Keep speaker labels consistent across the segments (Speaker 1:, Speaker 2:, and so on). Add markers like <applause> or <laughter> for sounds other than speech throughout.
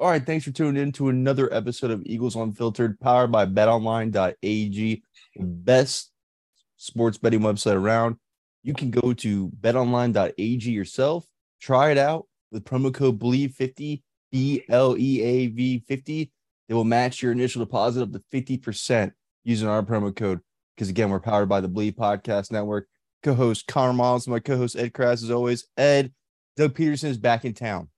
Speaker 1: All right, thanks for tuning in to another episode of Eagles Unfiltered, powered by betonline.ag, best sports betting website around. You can go to betonline.ag yourself, try it out with promo code BLEAV50, B L E A V 50. They will match your initial deposit up to 50% using our promo code. Because again, we're powered by the Bleav Podcast Network. Co host Connor Miles, my co host Ed Kracz, as always. Ed, Doug Pederson is back in town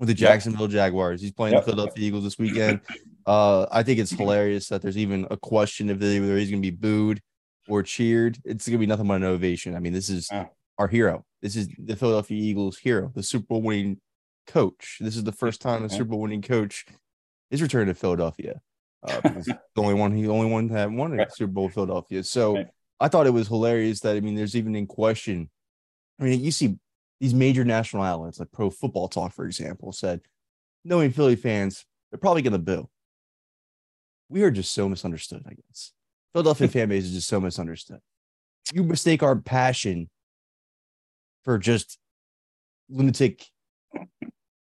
Speaker 1: with the Jacksonville Jaguars. He's playing
Speaker 2: Yep.
Speaker 1: the Philadelphia Eagles this weekend. Uh, I think it's hilarious that there's even a question if they- whether he's going to be booed or cheered. It's going to be nothing but an ovation. I mean, this is our hero. This is the Philadelphia Eagles hero, the Super Bowl winning coach. This is the first time a Super Bowl winning coach is returned to Philadelphia. Uh, <laughs> the only one, he only one that won a. Super Bowl Philadelphia. So. I thought it was hilarious that I mean, there's even in question. I mean, you see these major national outlets like Pro Football Talk, for example, said, knowing Philly fans, they're probably going to boo. We are just so misunderstood, I guess. Philadelphia <laughs> fan base is just so misunderstood. You mistake our passion for just lunatic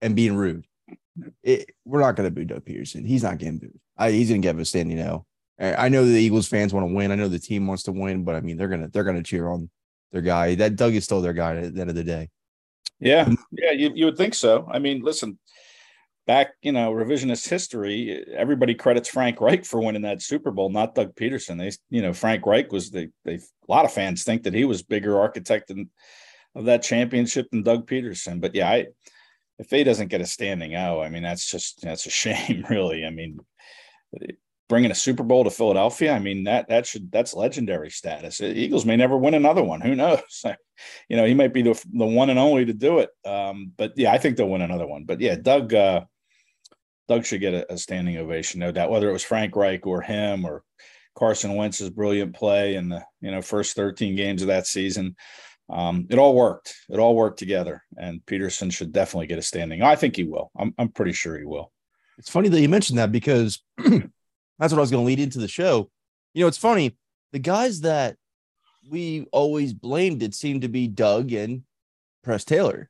Speaker 1: and being rude. It, we're not going to boo Doug Pederson. He's not getting booed. I, he's going to get a standing. I I know the Eagles fans want to win. I know the team wants to win, but I mean they're gonna they're gonna cheer on their guy. That Doug is still their guy at the end of the day.
Speaker 2: Yeah, mm-hmm. yeah, you, you would think so. I mean, listen, back, you know, revisionist history, everybody credits Frank Reich for winning that Super Bowl, not Doug Pederson. They, you know, Frank Reich was the, they, a lot of fans think that he was bigger architect of that championship than Doug Pederson. But yeah, I, if he doesn't get a standing out, I mean, that's just, that's a <laughs> shame, really. I mean, bringing a Super Bowl to Philadelphia, I mean, that, that should, that's legendary status. Eagles may never win another one. Who knows? <laughs> you know, he might be the, the one and only to do it. Um, but yeah, I think they'll win another one. But yeah, Doug, uh, Doug should get a, a standing ovation, no doubt. Whether it was Frank Reich or him or Carson Wentz's brilliant play in the you know first 13 games of that season, um, it all worked. It all worked together, and Pederson should definitely get a standing. I think he will. I'm I'm pretty sure he will.
Speaker 1: It's funny that you mentioned that because <clears throat> that's what I was going to lead into the show. You know, it's funny. The guys that we always blamed it seemed to be Doug and Press Taylor.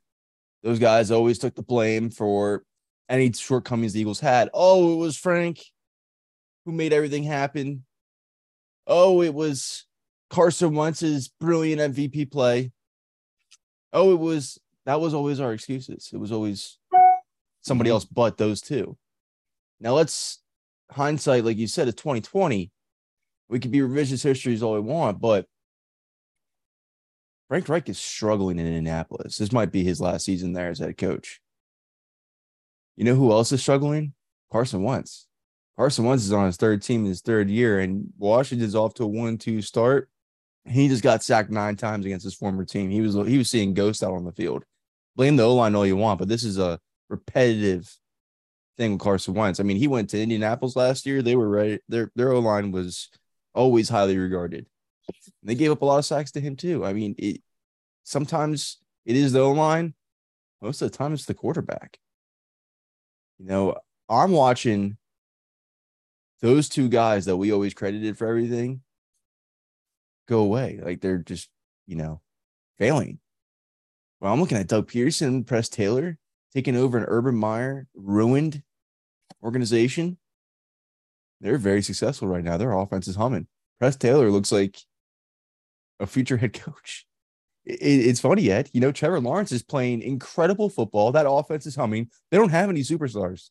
Speaker 1: Those guys always took the blame for any shortcomings the Eagles had. Oh, it was Frank who made everything happen. Oh, it was Carson Wentz's brilliant MVP play. Oh, it was that was always our excuses. It was always somebody mm-hmm. else but those two. Now let's hindsight, like you said, it's 2020. We could be revisionist histories all we want, but Frank Reich is struggling in Indianapolis. This might be his last season there as head coach. You know who else is struggling? Carson Wentz. Carson Wentz is on his third team in his third year, and Washington's off to a one-two start. He just got sacked nine times against his former team. He was he was seeing ghosts out on the field. Blame the O line all you want, but this is a repetitive thing with Carson Wentz. I mean, he went to Indianapolis last year. They were right. Their their O line was always highly regarded. They gave up a lot of sacks to him too. I mean, it sometimes it is the O line. Most of the time, it's the quarterback. You know, I'm watching those two guys that we always credited for everything go away. Like they're just, you know, failing. Well, I'm looking at Doug Pederson, Press Taylor taking over an Urban Meyer ruined organization. They're very successful right now. Their offense is humming. Press Taylor looks like a future head <laughs> coach. it's funny yet. You know, Trevor Lawrence is playing incredible football. That offense is humming. They don't have any superstars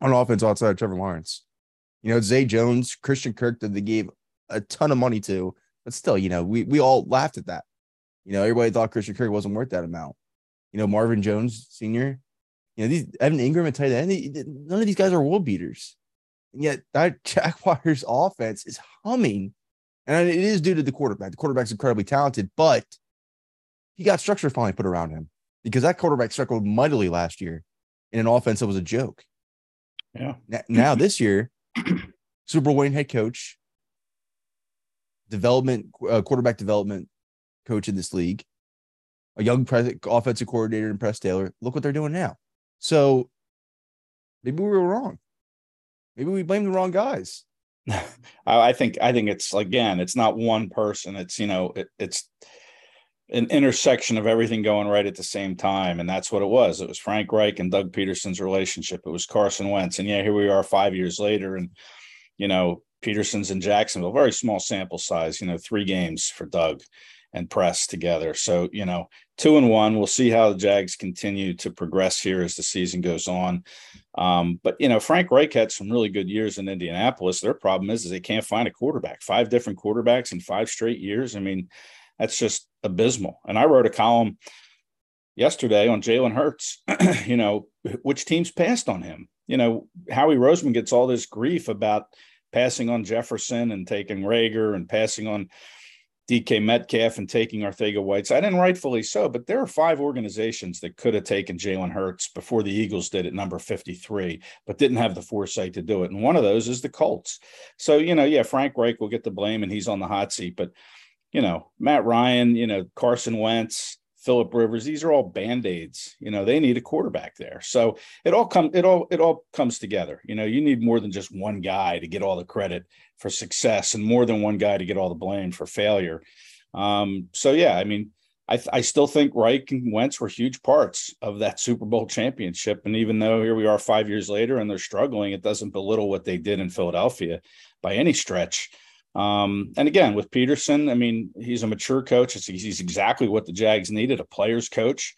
Speaker 1: on offense outside of Trevor Lawrence. You know, Zay Jones, Christian Kirk that they gave a ton of money to, but still, you know, we we all laughed at that. You know, everybody thought Christian Kirk wasn't worth that amount. You know, Marvin Jones Sr. You know, these Evan Engram and tight end, none of these guys are world beaters. And yet that <laughs> Jaguars offense is humming. And it is due to the quarterback. The quarterback's incredibly talented, but he got structure finally put around him because that quarterback struggled mightily last year in an offense that was a joke.
Speaker 2: Yeah.
Speaker 1: Now <clears throat> this year, Super Bowl winning head coach, development uh, quarterback development coach in this league, a young offensive coordinator in Press Taylor. Look what they're doing now. So maybe we were wrong. Maybe we blame the wrong guys. <laughs>
Speaker 2: I think I think it's again, it's not one person. It's you know, it, it's an intersection of everything going right at the same time. And that's what it was. It was Frank Reich and Doug Pederson's relationship. It was Carson Wentz. And yeah, here we are five years later. And, you know, Pederson's in Jacksonville, very small sample size, you know, three games for Doug and Press together. So, you know, two and one. We'll see how the Jags continue to progress here as the season goes on. Um, but you know, Frank Reich had some really good years in Indianapolis. Their problem is, is they can't find a quarterback. Five different quarterbacks in five straight years. I mean, that's just abysmal. And I wrote a column yesterday on Jalen Hurts, <clears throat> you know, which teams passed on him. You know, Howie Roseman gets all this grief about passing on Jefferson and taking Reagor and passing on DK Metcalf and taking Arcega Whiteside, and rightfully so. But there are five organizations that could have taken Jalen Hurts before the Eagles did at number 53, but didn't have the foresight to do it. And one of those is the Colts. So, you know, yeah, Frank Reich will get the blame and he's on the hot seat, but you know, Matt Ryan, you know, Carson Wentz, Philip Rivers, these are all band-aids. You know, they need a quarterback there. So it all come it all it all comes together. You know, you need more than just one guy to get all the credit for success and more than one guy to get all the blame for failure. Um, so yeah, I mean, I, I still think Reich and Wentz were huge parts of that Super Bowl championship. And even though here we are five years later and they're struggling, it doesn't belittle what they did in Philadelphia by any stretch. Um, and again, with Pederson, I mean, he's a mature coach. He's exactly what the Jags needed a player's coach.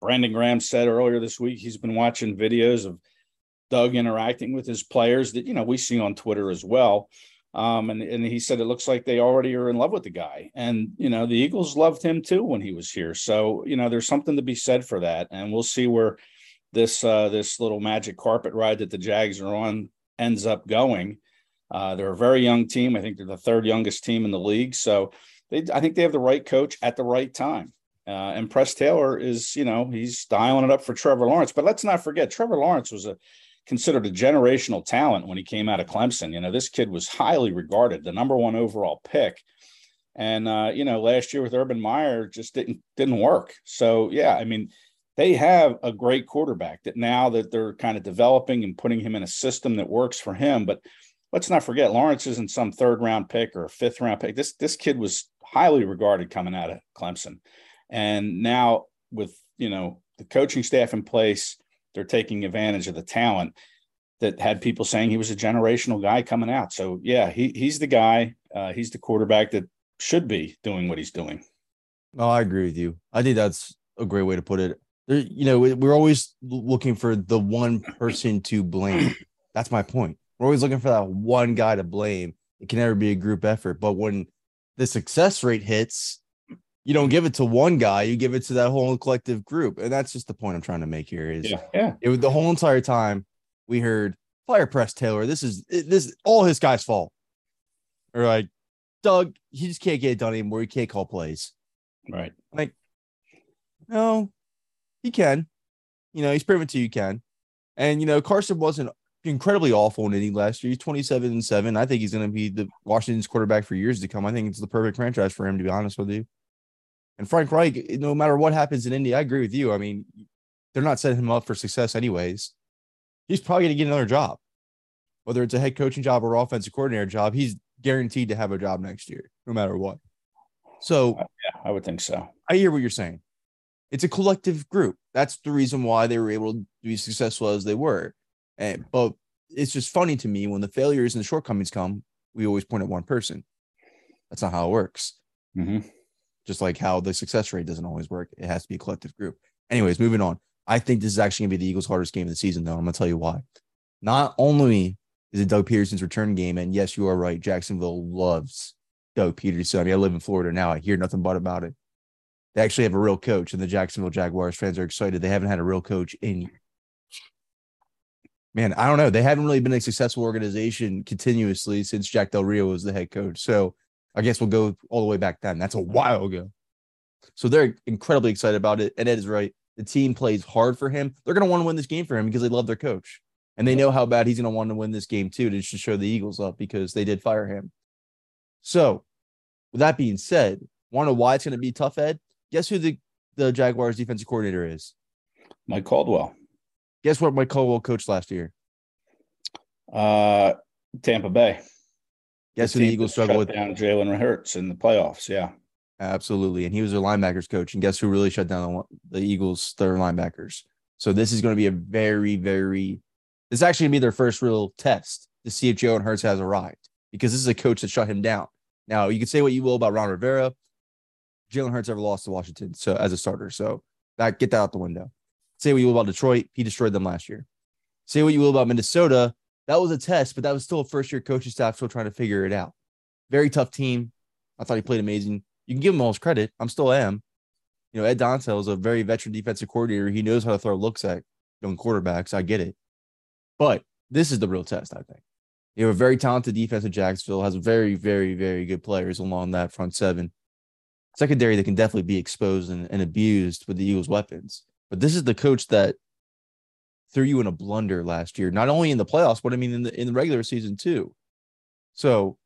Speaker 2: Brandon Graham said earlier this week he's been watching videos of Doug interacting with his players that, you know, we see on Twitter as well. Um, and, and he said it looks like they already are in love with the guy. And, you know, the Eagles loved him too when he was here. So, you know, there's something to be said for that. And we'll see where this uh, this little magic carpet ride that the Jags are on ends up going. Uh, they're a very young team. I think they're the third youngest team in the league. So they, I think they have the right coach at the right time. Uh, and Press Taylor is, you know, he's dialing it up for Trevor Lawrence. But let's not forget, Trevor Lawrence was a considered a generational talent when he came out of Clemson. You know, this kid was highly regarded, the number one overall pick. And uh, you know, last year with Urban Meyer just didn't didn't work. So yeah, I mean, they have a great quarterback that now that they're kind of developing and putting him in a system that works for him. But let's not forget Lawrence isn't some third round pick or fifth round pick. This this kid was highly regarded coming out of Clemson. And now with, you know, the coaching staff in place, they're taking advantage of the talent that had people saying he was a generational guy coming out. So yeah, he he's the guy. Uh, he's the quarterback that should be doing what he's doing.
Speaker 1: Oh, I agree with you. I think that's a great way to put it. There, you know, we're always looking for the one person to blame. That's my point. We're always looking for that one guy to blame. It can never be a group effort. But when the success rate hits, you don't give it to one guy, you give it to that whole collective group. And that's just the point I'm trying to make here is
Speaker 2: yeah, yeah.
Speaker 1: it was the whole entire time we heard fire press Taylor. This is this is all his guy's fault. Or like Doug, he just can't get it done anymore. He can't call plays.
Speaker 2: Right.
Speaker 1: Like, no, he can. You know, he's proven to you can. And you know, Carson wasn't incredibly awful in inning last year. He's 27 and 7. I think he's going to be the Washington's quarterback for years to come. I think it's the perfect franchise for him, to be honest with you. And Frank Reich, no matter what happens in Indy, I agree with you. I mean, they're not setting him up for success anyways. He's probably going to get another job, whether it's a head coaching job or offensive coordinator job. He's guaranteed to have a job next year, no matter what. So,
Speaker 2: uh, yeah, I would think so.
Speaker 1: I hear what you're saying. It's a collective group. That's the reason why they were able to be successful as they were. And but it's just funny to me when the failures and the shortcomings come, we always point at one person. That's not how it works.
Speaker 2: Mm-hmm.
Speaker 1: just like how the success rate doesn't always work. It has to be a collective group. Anyways, moving on. I think this is actually going to be the Eagles' hardest game of the season, though. I'm going to tell you why. Not only is it Doug Pederson's return game, and yes, you are right. Jacksonville loves Doug Peterson. I mean, I live in Florida now. I hear nothing but about it. They actually have a real coach, and the Jacksonville Jaguars fans are excited. They haven't had a real coach in man, I don't know. They haven't really been a successful organization continuously since Jack Del Rio was the head coach. So I guess we'll go all the way back then. That's a while ago. So they're incredibly excited about it. And Ed is right. The team plays hard for him. They're going to want to win this game for him because they love their coach. And they know how bad he's going to want to win this game too to just show the Eagles up because they did fire him. So, with that being said, want to know why it's going to be tough, Ed? Guess who the, the Jaguars defensive coordinator is?
Speaker 2: Mike Caldwell.
Speaker 1: Guess what Mike Caldwell coached last year?
Speaker 2: Uh, Tampa Bay.
Speaker 1: Guess who the Eagles struggle with?
Speaker 2: Down Jalen Hurts in the playoffs. Yeah,
Speaker 1: absolutely. And he was their linebackers coach. And guess who really shut down the Eagles' third linebackers? So this is going to be a very, very. This is actually going to be their first real test to see if Jalen Hurts has arrived because this is a coach that shut him down. Now you can say what you will about Ron Rivera. Jalen Hurts ever lost to Washington, so as a starter. So that get that out the window. Say what you will about Detroit. He destroyed them last year. Say what you will about Minnesota. That was a test, but that was still a first year coaching staff still trying to figure it out. Very tough team. I thought he played amazing. You can give him all his credit. I'm still am. You know, Ed Donatell is a very veteran defensive coordinator. He knows how to throw looks at young quarterbacks. I get it. But this is the real test, I think. You have a very talented defense in Jacksonville, has very, very, very good players along that front seven. Secondary that can definitely be exposed and, and abused with the Eagles' weapons. But this is the coach that threw you in a blunder last year, not only in the playoffs, but I mean in the in the regular season too. So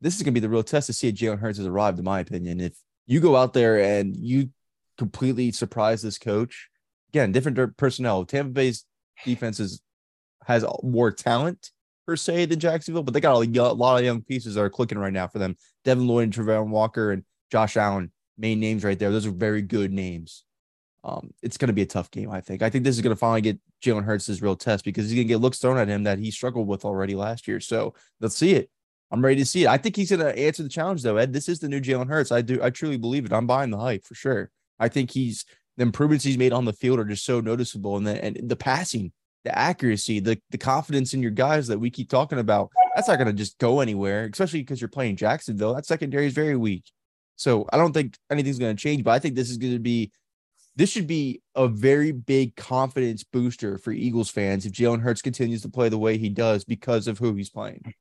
Speaker 1: this is gonna be the real test to see if Jalen Hurts has arrived, in my opinion. If you go out there and you completely surprise this coach, again, different personnel. Tampa Bay's defense defenses has more talent per se than Jacksonville, but they got a lot of young pieces that are clicking right now for them. Devin Lloyd, and Travon Walker, and Josh Allen, main names right there. Those are very good names um, it's going to be a tough game. I think. I think this is going to finally get Jalen Hurts his real test because he's going to get looks thrown at him that he struggled with already last year. So let's see it. I'm ready to see it. I think he's going to answer the challenge though, Ed. This is the new Jalen Hurts. I do. I truly believe it. I'm buying the hype for sure. I think he's the improvements he's made on the field are just so noticeable, and the and the passing, the accuracy, the the confidence in your guys that we keep talking about. That's not going to just go anywhere, especially because you're playing Jacksonville. That secondary is very weak. So I don't think anything's going to change, but I think this is going to be this should be a very big confidence booster for Eagles fans if Jalen Hurts continues to play the way he does because of who he's playing.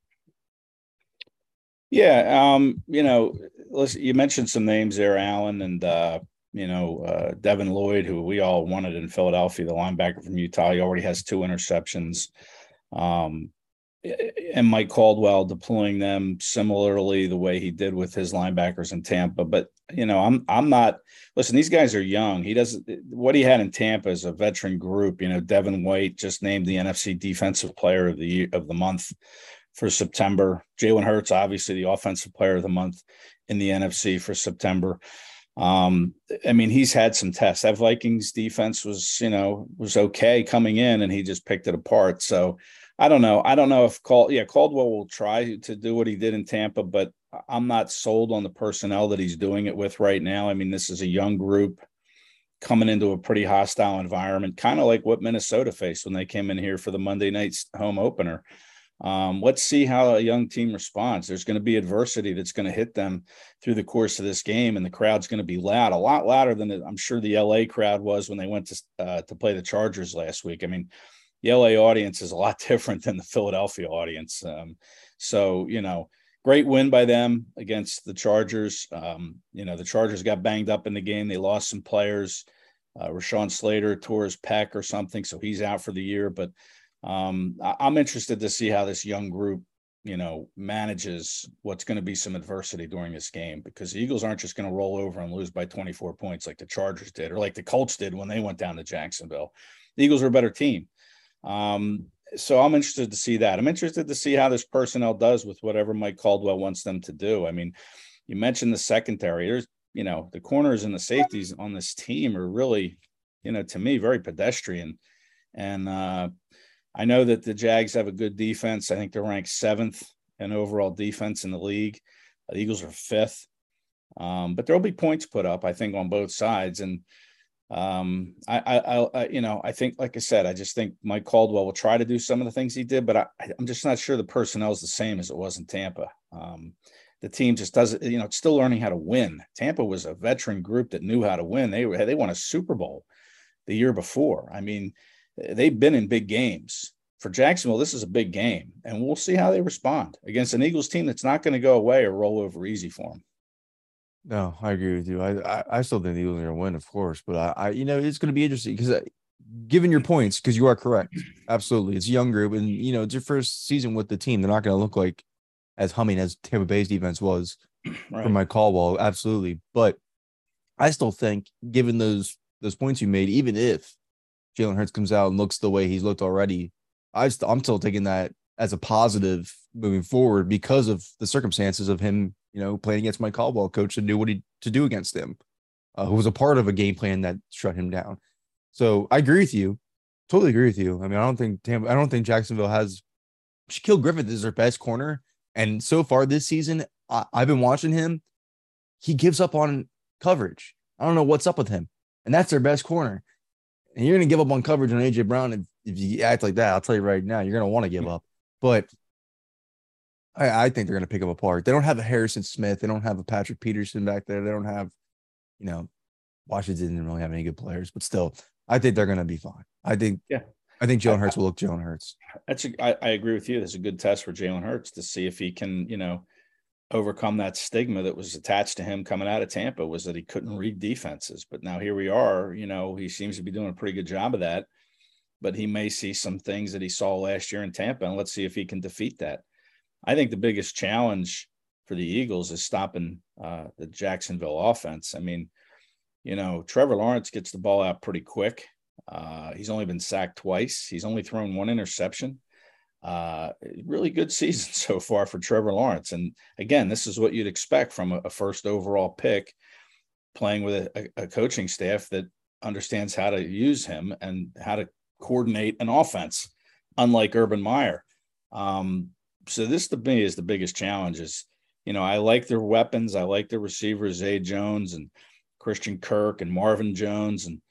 Speaker 2: Yeah, um, you know, listen, you mentioned some names there, Allen and uh, you know uh, Devin Lloyd, who we all wanted in Philadelphia, the linebacker from Utah. He already has two interceptions. Um, and Mike Caldwell deploying them similarly the way he did with his linebackers in Tampa. But you know, I'm I'm not listen, these guys are young. He doesn't what he had in Tampa is a veteran group. You know, Devin White just named the NFC defensive player of the year of the month for September. Jalen Hurts, obviously the offensive player of the month in the NFC for September. Um, I mean, he's had some tests. That Vikings defense was, you know, was okay coming in and he just picked it apart. So I don't know. I don't know if Cal- yeah, Caldwell will try to do what he did in Tampa, but I'm not sold on the personnel that he's doing it with right now. I mean, this is a young group coming into a pretty hostile environment, kind of like what Minnesota faced when they came in here for the Monday night's home opener. Um, let's see how a young team responds. There's going to be adversity that's going to hit them through the course of this game, and the crowd's going to be loud, a lot louder than I'm sure the LA crowd was when they went to uh, to play the Chargers last week. I mean, the LA audience is a lot <laughs> different than the Philadelphia audience. Um, so, you know, great win by them against the Chargers. Um, you know, the Chargers got banged up in the game. They lost some players. Uh, Rashawn Slater tore his pec or something, so he's out for the year. But um, I- I'm interested to see how this young group, you know, manages what's going to be some adversity during this game because the Eagles aren't just going to roll over and lose by 24 points like the Chargers did or like the Colts did when they went down to Jacksonville. The Eagles are a better team. Um, so I'm interested to see that. I'm interested to see how this personnel does with whatever Mike Caldwell wants them to do. I mean, you mentioned the secondary. There's, you know, the corners and the safeties on this team are really, you know, to me, very pedestrian. And uh, I know that the Jags have a good defense. I think they're ranked seventh in overall defense in the league. The Eagles are fifth. Um, but there'll be points put up, I think, on both sides. And um, I, I, I, you know, I think, like I said, I just think Mike Caldwell will try to do some of the things he did, but I, I'm just not sure the personnel is the same as it was in Tampa. Um, the team just doesn't, you know, it's still learning how to win. Tampa was a veteran group that knew how to win. They they won a Super Bowl the year before. I mean, they've been in big games. For Jacksonville, this is a big game, and we'll see how they respond against an Eagles team that's not going to go away or roll over easy for them.
Speaker 1: No, I agree with you. I I, I still think the Eagles are going to win, of course, but I, I you know it's going to be interesting because uh, given your points, because you are correct, absolutely, it's a young group, and you know it's your first season with the team. They're not going to look like as humming as Tampa Bay's defense was <clears throat> right. for Mike Caldwell, absolutely. But I still think, given those those points you made, even if Jalen Hurts comes out and looks the way he's looked already, I st- I'm still taking that as a positive moving forward because of the circumstances of him, you know, playing against Mike Caldwell, coach that knew what he to do against him, uh, who was a part of a game plan that shut him down. So I agree with you, totally agree with you. I mean, I don't think Tampa, I don't think Jacksonville has Shaquill Griffin is their best corner, and so far this season, I, I've been watching him. He gives up on coverage. I don't know what's up with him, and that's their best corner. And you're going to give up on coverage on AJ Brown if, if you act like that. I'll tell you right now, you're going to want to give up. But I, I think they're going to pick up a part. They don't have a Harrison Smith. They don't have a Patrick Peterson back there. They don't have, you know, Washington didn't really have any good players, but still, I think they're going to be fine. I think,
Speaker 2: yeah,
Speaker 1: I think Jalen Hurts will look Jalen Hurts.
Speaker 2: That's a, I, I agree with you. That's a good test for Jalen Hurts to see if he can, you know, overcome that stigma that was attached to him coming out of Tampa was that he couldn't read defenses. But now here we are, you know, he seems to be doing a pretty good job of that. But he may see some things that he saw last year in Tampa, and let's see if he can defeat that. I think the biggest challenge for the Eagles is stopping uh, the Jacksonville offense. I mean, you know, Trevor Lawrence gets the ball out pretty quick. Uh, he's only been sacked twice. He's only thrown one interception. Uh, really good <laughs> season so far for Trevor Lawrence. And again, this is what you'd expect from a, a first overall pick playing with a, a, coaching staff that understands how to use him and how to coordinate an offense, unlike Urban Meyer. Um, so this to me is the biggest challenge is, you know, I like their weapons. I like their receivers, Zay Jones and Christian Kirk and Marvin Jones and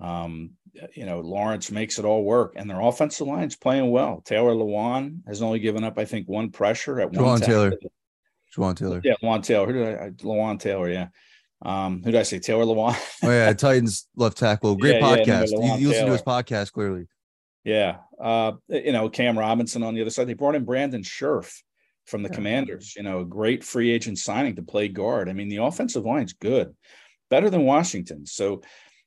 Speaker 2: um, you know, Lawrence makes it all work, and their offensive line's playing well. Taylor Lewan has only given up, I think, one pressure at
Speaker 1: Jawaan
Speaker 2: one.
Speaker 1: Taylor. Jawaan Taylor.
Speaker 2: Yeah, Jawaan Taylor. Who did I? Lewan Taylor. Yeah. Um, who did I say? Taylor Lewan.
Speaker 1: oh yeah, Titans left tackle. Great <laughs> yeah, podcast. Yeah, you, you listen to his podcast clearly.
Speaker 2: Yeah. Uh, you know, Cam Robinson on the other side. They brought in Brandon Scherff from the yeah. Commanders. You know, a great free agent signing to play guard. I mean, the offensive line's good, better than Washington. So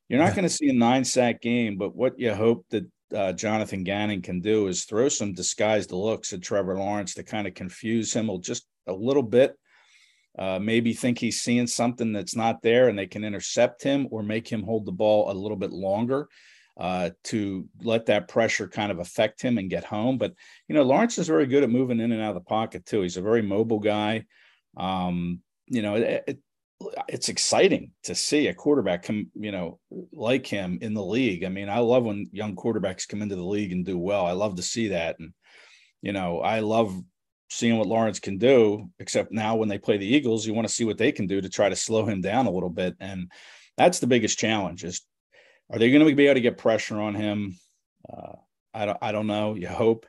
Speaker 2: you're not yeah. going to see a nine sack game, but what you hope that uh, Jonathan Gannon can do is throw some disguised looks at Trevor Lawrence to kind of confuse him just a little bit. Uh, maybe think he's seeing something that's not there and they can intercept him or make him hold the ball a little bit longer uh, to let that pressure kind of affect him and get home. But, you know, Lawrence is very good at moving in and out of the pocket, too. He's a very mobile guy. Um, you know, it, it, it's exciting to see a quarterback come, you know, like him in the league. I mean, I love when young quarterbacks come into the league and do well. I love to see that. And, you know, I love seeing what Lawrence can do, except now when they play the Eagles, you want to see what they can do to try to slow him down a little bit. And that's the biggest challenge is are they going to be able to get pressure on him? Uh, I don't, I don't know. You hope,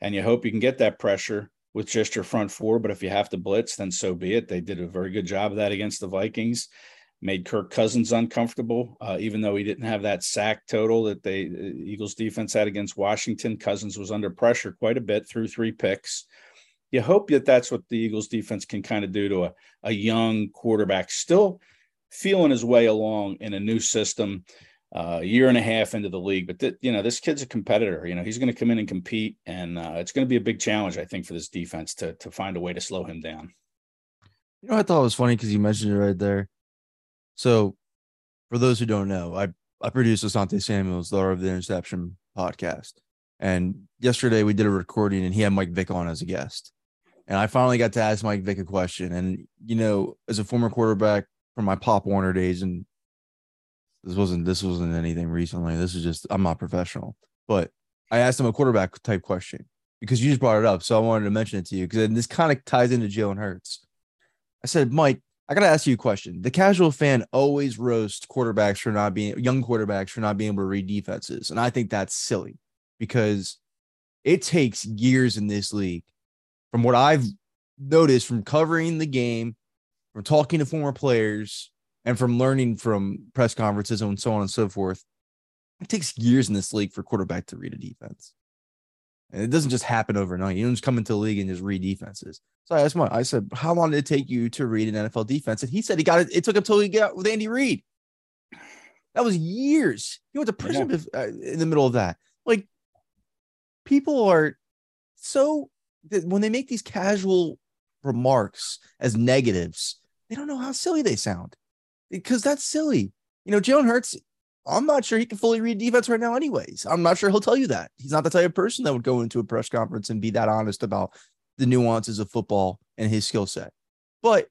Speaker 2: and you hope you can get that pressure with just your front four. But if you have to blitz, then so be it. They did a very good job of that against the Vikings. Made Kirk Cousins uncomfortable, uh, even though he didn't have that sack total that they Eagles defense had against Washington. Cousins was under pressure quite a bit through three picks. You hope that that's what the Eagles defense can kind of do to a, a young quarterback, still feeling his way along in a new system uh, a year and a half into the league. But th- you know, this kid's a competitor. You know, he's going to come in and compete, and uh, it's going to be a big challenge, I think, for this defense to to find a way to slow him down.
Speaker 1: You know, I thought it was funny because you mentioned it right there. So, for those who don't know, I I produce Asante Samuel's the Art of the Interception podcast, and yesterday we did a recording, and he had Mike Vick on as a guest. And I finally got to ask Mike Vick a question. And, you know, as a former quarterback from my Pop Warner days and this wasn't this wasn't anything recently. This is just I'm not professional. But I asked him a quarterback type question because you just brought it up. So I wanted to mention it to you because this kind of ties into Jalen Hurts. I said, Mike, I gotta ask you a question. The casual fan always roasts quarterbacks for not being young quarterbacks for not being able to read defenses, and I think that's silly because it takes years in this league. From what I've noticed from covering the game, from talking to former players, and from learning from press conferences and so on and so forth, it takes years in this league for quarterback to read a defense. And it doesn't just happen overnight. You don't just come into the league and just read defenses. So I asked him, I said, How long did it take you to read an NFL defense? And he said he got it. It took him till he got with Andy Reid. That was years. He went to prison yeah. Uh, in the middle of that. Like, people are so when they make these casual remarks as negatives, they don't know how silly they sound because that's silly. You know, Jalen Hurts I'm not sure he can fully read defense right now, anyways. I'm not sure he'll tell you that. He's not the type of person that would go into a press conference and be that honest about the nuances of football and his skill set. But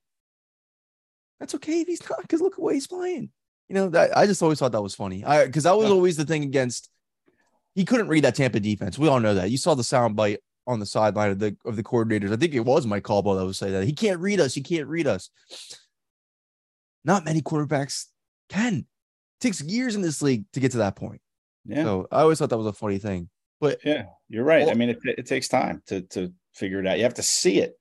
Speaker 1: that's okay if he's not, because look at what he's playing. You know, that, I just always thought that was funny. I because that was always the thing against he couldn't read that Tampa defense. We all know that. You saw the sound bite on the sideline of the of the coordinators. I think it was Mike Caldwell that would say that. He can't read us. He can't read us. Not many quarterbacks can takes years in this league to get to that point. Yeah. So I always thought that was a funny thing. But
Speaker 2: yeah, you're right. Well, I mean, it, it takes time to to figure it out. You have to see it,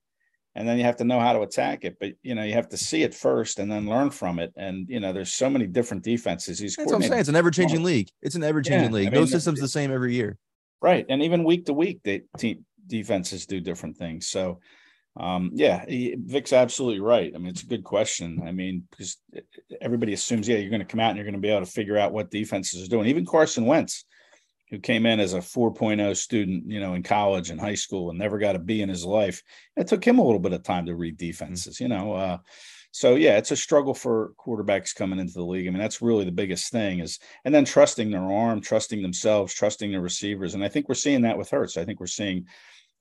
Speaker 2: and then you have to know how to attack it. But you know, you have to see it first and then learn from it. And you know, there's so many different defenses. He's
Speaker 1: that's what I'm saying. It's an ever changing league. It's an ever changing yeah, league. I mean, no system's the same every year.
Speaker 2: Right, and even week to week, the team defenses do different things. So um, yeah, Vick's absolutely right. I mean, it's a good question. I mean, because everybody assumes, yeah, you're going to come out and you're going to be able to figure out what defenses are doing. Even Carson Wentz, who came in as a 4.0 student, you know, in college and high school and never got a B in his life, it took him a little bit of time to read mm-hmm. defenses, you know. Uh, so yeah, it's a struggle for quarterbacks coming into the league. I mean, that's really the biggest thing is, and then trusting their arm, trusting themselves, trusting their receivers, and I think we're seeing that with Hurts. I think we're seeing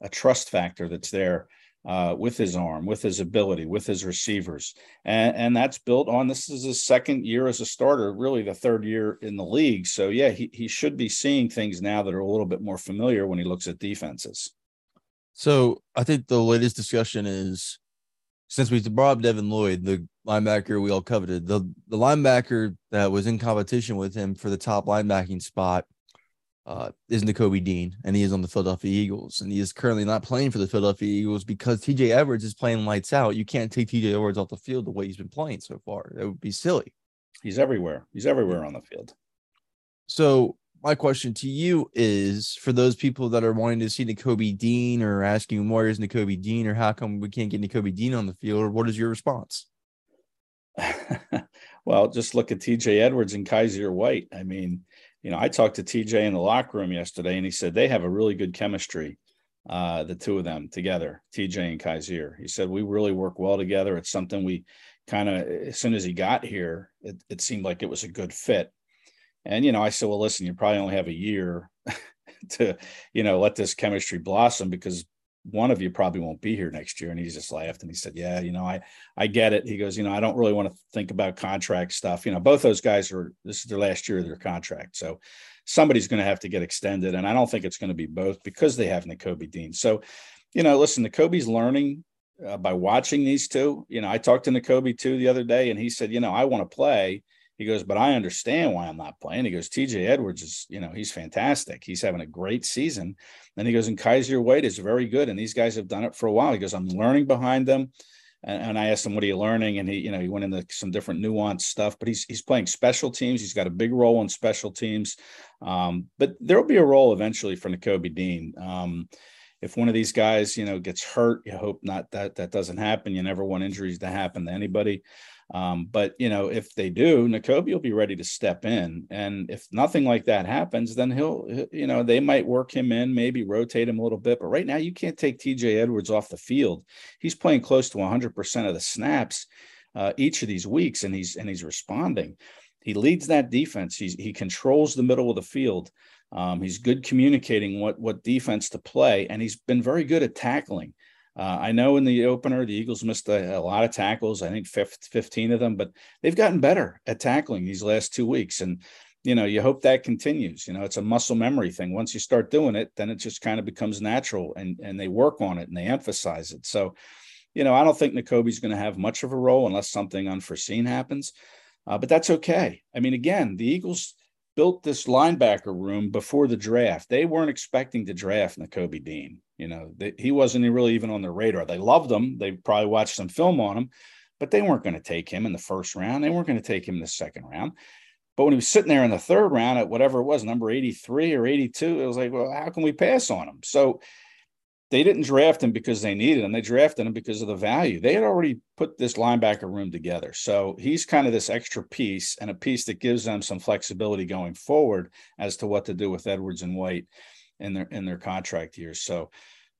Speaker 2: a trust factor that's there uh, with his arm, with his ability, with his receivers. And, and that's built on this is his second year as a starter, really the third year in the league. So, yeah, he, he should be seeing things now that are a little bit more familiar when he looks at defenses.
Speaker 1: So, I think the latest discussion is since we brought up Devin Lloyd, the linebacker we all coveted, the, the linebacker that was in competition with him for the top linebacking spot uh, is Nakobe Dean, and he is on the Philadelphia Eagles, and he is currently not playing for the Philadelphia Eagles because TJ Edwards is playing lights out. You can't take TJ Edwards off the field the way he's been playing so far. That would be silly.
Speaker 2: He's everywhere. He's everywhere on the field.
Speaker 1: So my question to you is for those people that are wanting to see Nakobe Dean or asking where is Nakobe Dean or how come we can't get Nakobe Dean on the field, what is your response? <laughs>
Speaker 2: well, just look at TJ Edwards and Kyzir White. I mean, you know, I talked to TJ in the locker room yesterday, and he said they have a really good chemistry, uh, the two of them together, TJ and Kyzir. He said we really work well together. It's something we kind of, as soon as he got here, it, it seemed like it was a good fit. And you know, I said, well, listen, you probably only have a year <laughs> to, you know, let this chemistry blossom because one of you probably won't be here next year. And he just laughed and he said, yeah, you know, I, I get it. He goes, you know, I don't really want to think about contract stuff. You know, both those guys are, this is their last year of their contract. So somebody's going to have to get extended. And I don't think it's going to be both because they have Nakobe Dean. So, you know, listen, Nakobe's learning uh, by watching these two. You know, I talked to Nakobe too the other day and he said, you know, I want to play he goes, but I understand why I'm not playing. He goes, TJ Edwards is, you know, he's fantastic. He's having a great season. And he goes, and Kyzir White is very good. And these guys have done it for a while. He goes, I'm learning behind them. And, and I asked him, what are you learning? And he, you know, he went into some different nuanced stuff, but he's he's playing special teams. He's got a big role in special teams. Um, but there will be a role eventually for Nakobe Dean. Um, if one of these guys, you know, gets hurt, you hope not that that doesn't happen. You never want injuries to happen to anybody. Um, but you know, if they do, Nakobe will be ready to step in. And if nothing like that happens, then he'll, you know, they might work him in, maybe rotate him a little bit. But right now, you can't take TJ Edwards off the field. He's playing close to 100% of the snaps uh, each of these weeks, and he's and he's responding. He leads that defense. He's, he controls the middle of the field. Um, he's good communicating what what defense to play, and he's been very good at tackling. Uh, I know in the opener, the Eagles missed a, a, lot of tackles, I think 15 of them, but they've gotten better at tackling these last two weeks. And, you know, you hope that continues. You know, it's a muscle memory thing. Once you start doing it, then it just kind of becomes natural and, and they work on it and they emphasize it. So, you know, I don't think Nakobe's going to have much of a role unless something unforeseen happens. Uh, but that's okay. I mean, again, the Eagles built this linebacker room before the draft. They weren't expecting to draft Nakobe Dean. You know, they, he wasn't really even on their radar. They loved him. They probably watched some film on him, but they weren't going to take him in the first round. They weren't going to take him in the second round. But when he was sitting there in the third round at whatever it was, number 83 or 82, it was like, well, how can we pass on him? So they didn't draft him because they needed him. They drafted him because of the value. They had already put this linebacker room together. So he's kind of this extra piece and a piece that gives them some flexibility going forward as to what to do with Edwards and White in their in their contract years. So,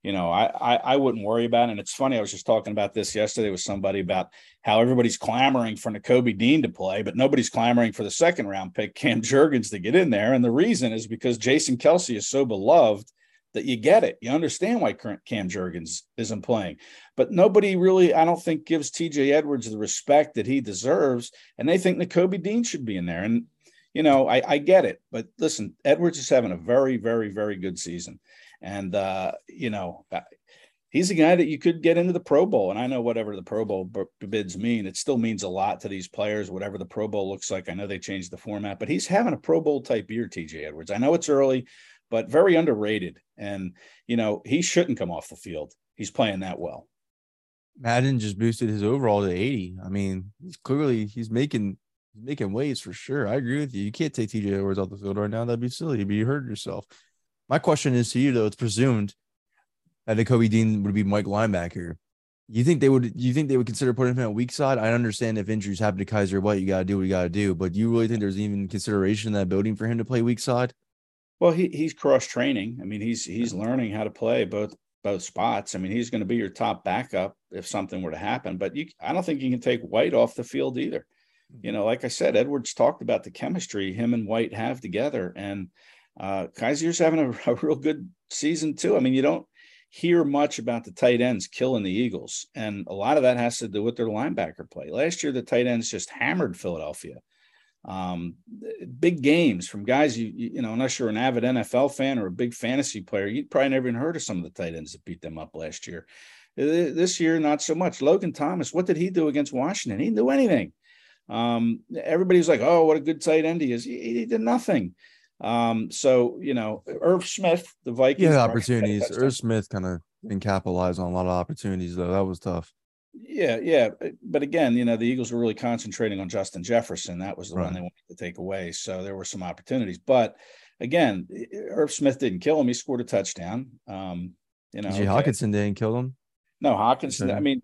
Speaker 2: you know, I, I, I wouldn't worry about it. And it's funny, I was just talking about this yesterday with somebody about how everybody's clamoring for Nakobe Dean to play, but nobody's clamoring for the second round pick, Cam Jurgens, to get in there. And the reason is because Jason Kelce is so beloved – that you get it. You understand why Cam Jurgens isn't playing. But nobody really, I don't think, gives TJ Edwards the respect that he deserves. And they think Nakobe Dean should be in there. And, you know, I, I get it. But listen, Edwards is having a very, very, very good season. And, uh, you know, he's a guy that you could get into the Pro Bowl. And I know whatever the Pro Bowl bids mean, it still means a lot to these players, whatever the Pro Bowl looks like. I know they changed the format, but he's having a Pro Bowl type year, TJ Edwards. I know it's early but very underrated. And, you know, he shouldn't come off the field. He's playing that well.
Speaker 1: Madden just boosted his overall to 80. I mean, he's clearly he's making making waves for sure. I agree with you. You can't take TJ Edwards off the field right now. That'd be silly. You'd be hurt yourself. My question is to you though. It's presumed that Nakobe Dean would be Mike linebacker. You think they would? You think they would consider putting him at weak side? I understand if injuries happen to Kyzir what you got to do what you got to do. But you really think there's even consideration in that building for him to play weak side?
Speaker 2: Well, he he's cross training. I mean, he's he's learning how to play both both spots. I mean, he's going to be your top backup if something were to happen. But you, I don't think you can take White off the field either. You know, like I said, Edwards talked about the chemistry him and White have together, and uh, Kyzir's having a, <laughs> a real good season too. I mean, you don't hear much about the tight ends killing the Eagles, and a lot of that has to do with their linebacker play. Last year, the tight ends just hammered Philadelphia um, big games from guys you, you know unless you're an avid NFL fan or a big fantasy player, you probably never even heard of some of the tight ends that beat them up last year. This year, not so much. Logan Thomas, what did he do against Washington? He didn't do anything. Um, everybody's like, "Oh, what a good tight end he is." He, he did nothing. Um, so you know, Irv Smith, the Vikings,
Speaker 1: yeah, opportunities. Irv Smith kind of didn't capitalize on a lot of opportunities though. That was tough.
Speaker 2: Yeah, yeah, but again, you know, the Eagles were really concentrating on Justin Jefferson. That was the right. one they wanted to take away. So there were some opportunities, but again, Irv Smith didn't kill him. He scored a touchdown. Um, you know,
Speaker 1: G. Okay. Hockenson didn't kill him.
Speaker 2: No, Hockenson. I mean,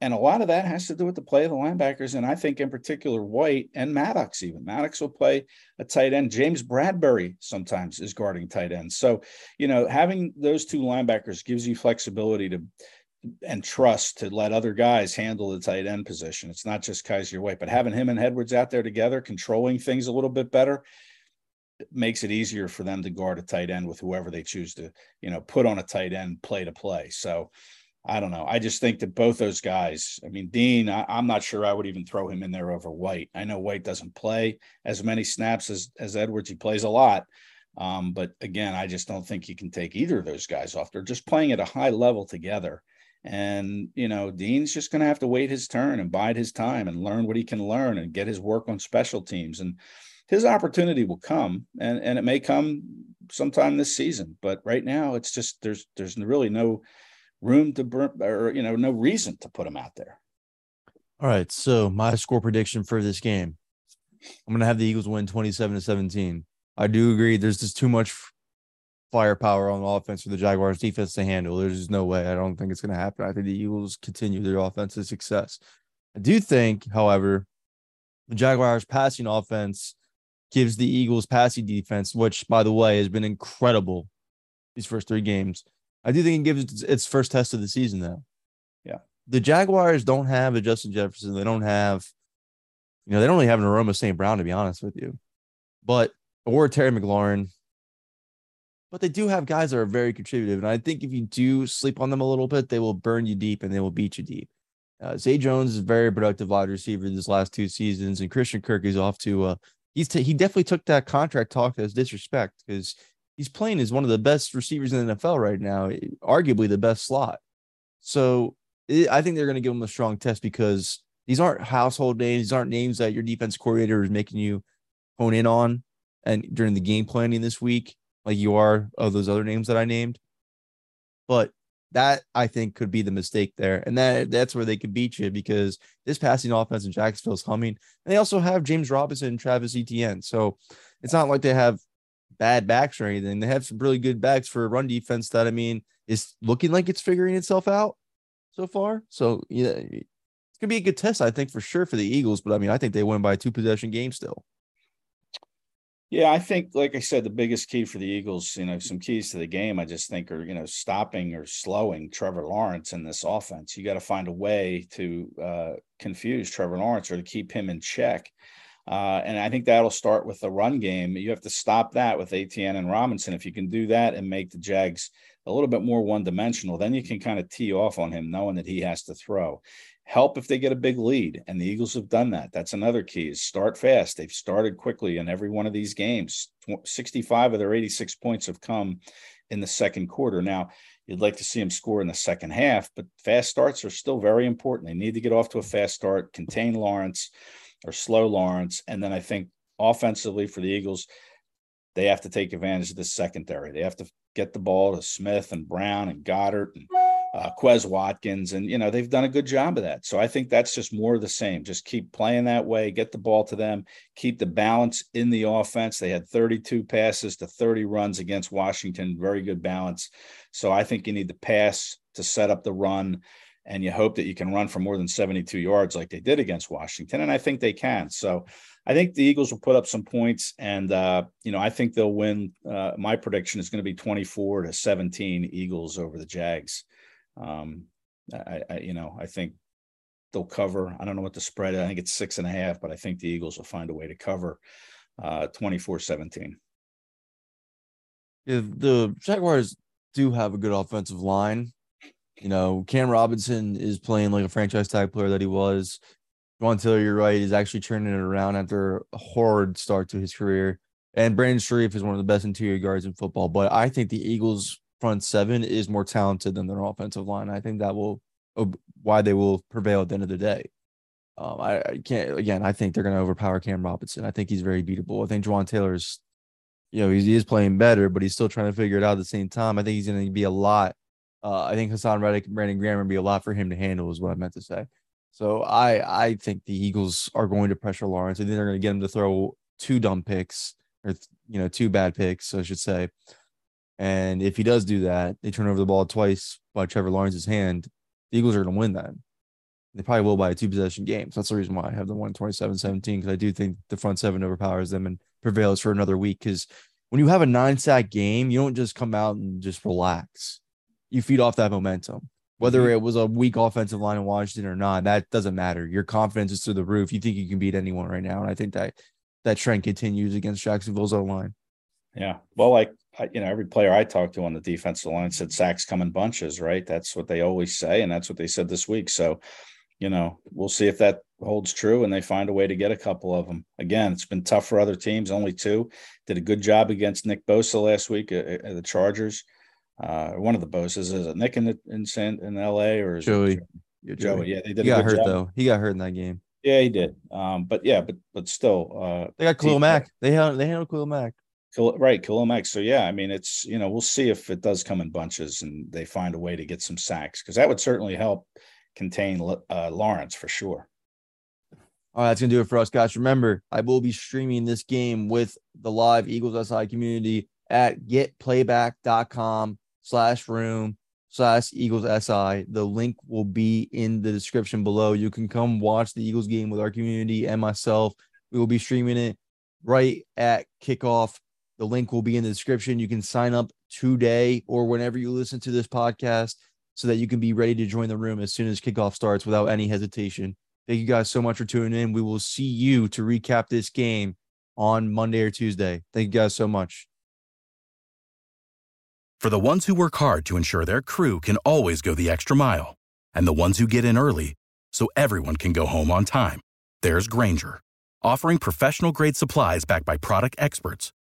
Speaker 2: and a lot of that has to do with the play of the linebackers, and I think in particular White and Maddox. Even Maddox will play a tight end. James Bradberry sometimes is guarding tight ends. So, you know, having those two linebackers gives you flexibility to and trust to let other guys handle the tight end position. It's not just Kyzir White, but having him and Edwards out there together, controlling things a little bit better, makes it easier for them to guard a tight end with whoever they choose to, you know, put on a tight end play to play. So I don't know. I just think that both those guys, I mean, Dean, I, am not sure I would even throw him in there over White. I know White doesn't play as many snaps as, as Edwards. He plays a lot. Um, but again, I just don't think you can take either of those guys off. They're just playing at a high level together and, you know, Dean's just going to have to wait his turn and bide his time and learn what he can learn and get his work on special teams. And his opportunity will come and, and it may come sometime this season. But right now, it's just there's there's really no room to burn or, you know, no reason to put him out there.
Speaker 1: All right. So my score prediction for this game I'm going to have the Eagles win 27 to 17. I do agree. There's just too much firepower on offense for the Jaguars defense to handle. There's just no way. I don't think it's going to happen. I think the Eagles continue their offensive success. I do think, however, the Jaguars passing offense gives the Eagles passing defense, which by the way has been incredible these first three games. I do think it gives its first test of the season though.
Speaker 2: Yeah.
Speaker 1: The Jaguars don't have a Justin Jefferson. They don't have, you know, they don't really have an Amon-Ra St. Brown, to be honest with you. But or Terry McLaurin, but they do have guys that are very contributive. And I think if you do sleep on them a little bit, they will burn you deep and they will beat you deep. Uh, Zay Jones is a very productive wide receiver these last two seasons, and Christian Kirk is off to uh, he's t- he definitely took that contract talk as disrespect because he's playing as one of the best receivers in the NFL right now, arguably the best slot. So it, I think they're going to give him a strong test because these aren't household names. These aren't names that your defense coordinator is making you hone in on and during the game planning this week, like you are of those other names that I named. But that I think could be the mistake there. And that that's where they could beat you because this passing offense in Jacksonville is humming. And they also have James Robinson and Travis Etienne. So it's not like they have bad backs or anything. They have some really good backs for a run defense that I mean is looking like it's figuring itself out so far. So yeah, it's gonna be a good test, I think, for sure for the Eagles. But I mean, I think they win by two possession game still.
Speaker 2: Yeah, I think, like I said, the biggest key for the Eagles, you know, some keys to the game, I just think are, you know, stopping or slowing Trevor Lawrence in this offense. You got to find a way to uh, confuse Trevor Lawrence or to keep him in check. Uh, and I think that'll start with the run game. You have to stop that with Etienne and Robinson. If you can do that and make the Jags a little bit more one dimensional, then you can kind of tee off on him, knowing that he has to throw help if they get a big lead. And the Eagles have done that. That's another key is start fast. They've started quickly in every one of these games. 65 of their 86 points have come in the second quarter. Now, you'd like to see them score in the second half, but fast starts are still very important. They need to get off to a fast start, contain Lawrence or slow Lawrence. And then I think offensively for the Eagles, they have to take advantage of the secondary. They have to get the ball to Smith and Brown and Goedert and uh, Quez Watkins, and you know they've done a good job of that. So I think that's just more of the same. Just keep playing that way, get the ball to them, keep the balance in the offense. They had 32 passes to 30 runs against Washington, very good balance. So I think you need the pass to set up the run, and you hope that you can run for more than 72 yards like they did against Washington, and I think they can. So I think the Eagles will put up some points, and uh, you know I think they'll win. Uh, my prediction is going to be 24 to 17 Eagles over the Jags. Um, I, I, you know, I think they'll cover. I don't know what the spread. Is. I think it's six and a half, but I think the Eagles will find a way to cover uh 24-17.
Speaker 1: Yeah, the Jaguars do have a good offensive line. You know, Cam Robinson is playing like a franchise tag player that he was. Jawaan Taylor, you're right, is actually turning it around after a horrid start to his career. And Brandon Scherff is one of the best interior guards in football. But I think the Eagles front seven is more talented than their offensive line. I think that will why they will prevail at the end of the day. Um, I, I, can't again. I think they're going to overpower Cam Robinson. I think he's very beatable. I think Jawaan Taylor's, you know, he is playing better, but he's still trying to figure it out at the same time. I think he's going to be a lot. Uh, I think Haason Reddick and Brandon Graham will be a lot for him to handle, is what I meant to say. So I I think the Eagles are going to pressure Lawrence. I think they're going to get him to throw two dumb picks or you know two bad picks, I should say. And if he does do that, they turn over the ball twice by Trevor Lawrence's hand. The Eagles are going to win that. They probably will by a two possession game. So that's the reason why I have them 127 17 because I do think the front seven overpowers them and prevails for another week. Because when you have a nine sack game, you don't just come out and just relax. You feed off that momentum. Whether mm-hmm. it was a weak offensive line in Washington or not, that doesn't matter. Your confidence is through the roof. You think you can beat anyone right now. And I think that that trend continues against Jacksonville's O line.
Speaker 2: Yeah. Well, like you know, every player I talked to on the defensive line said sacks come in bunches, right? That's what they always say, and that's what they said this week. So, you know, we'll see if that holds true and they find a way to get a couple of them. Again, it's been tough for other teams. Only two did a good job against Nick Bosa last week at, uh, uh, the Chargers. Uh, one of the Bosas is it Nick in the, in San, in L.A. or is
Speaker 1: Joey?
Speaker 2: It Joey? Joey, yeah,
Speaker 1: they did. He got hurt job. though. He got hurt in that game.
Speaker 2: Yeah, he did. Um, but yeah, but but still, uh,
Speaker 1: they got Khalil Mack. They handled they handled Khalil Mack
Speaker 2: right, Khalil. So yeah, I mean, it's you know, we'll see if it does come in bunches and they find a way to get some sacks because that would certainly help contain uh, Lawrence for sure.
Speaker 1: All right, that's gonna do it for us, guys. Remember, I will be streaming this game with the live Eagles SI community at getplayback.com slash room slash Eagles SI. The link will be in the description below. You can come watch the Eagles game with our community and myself. We will be streaming it right at kickoff the link will be in the description. You can sign up today or whenever you listen to this podcast so that you can be ready to join the room as soon as kickoff starts without any hesitation. Thank you guys so much for tuning in. We will see you to recap this game on Monday or Tuesday. Thank you guys so much.
Speaker 3: For the ones who work hard to ensure their crew can always go the extra mile, and the ones who get in early so everyone can go home on time, there's Grainger, offering professional grade supplies backed by product experts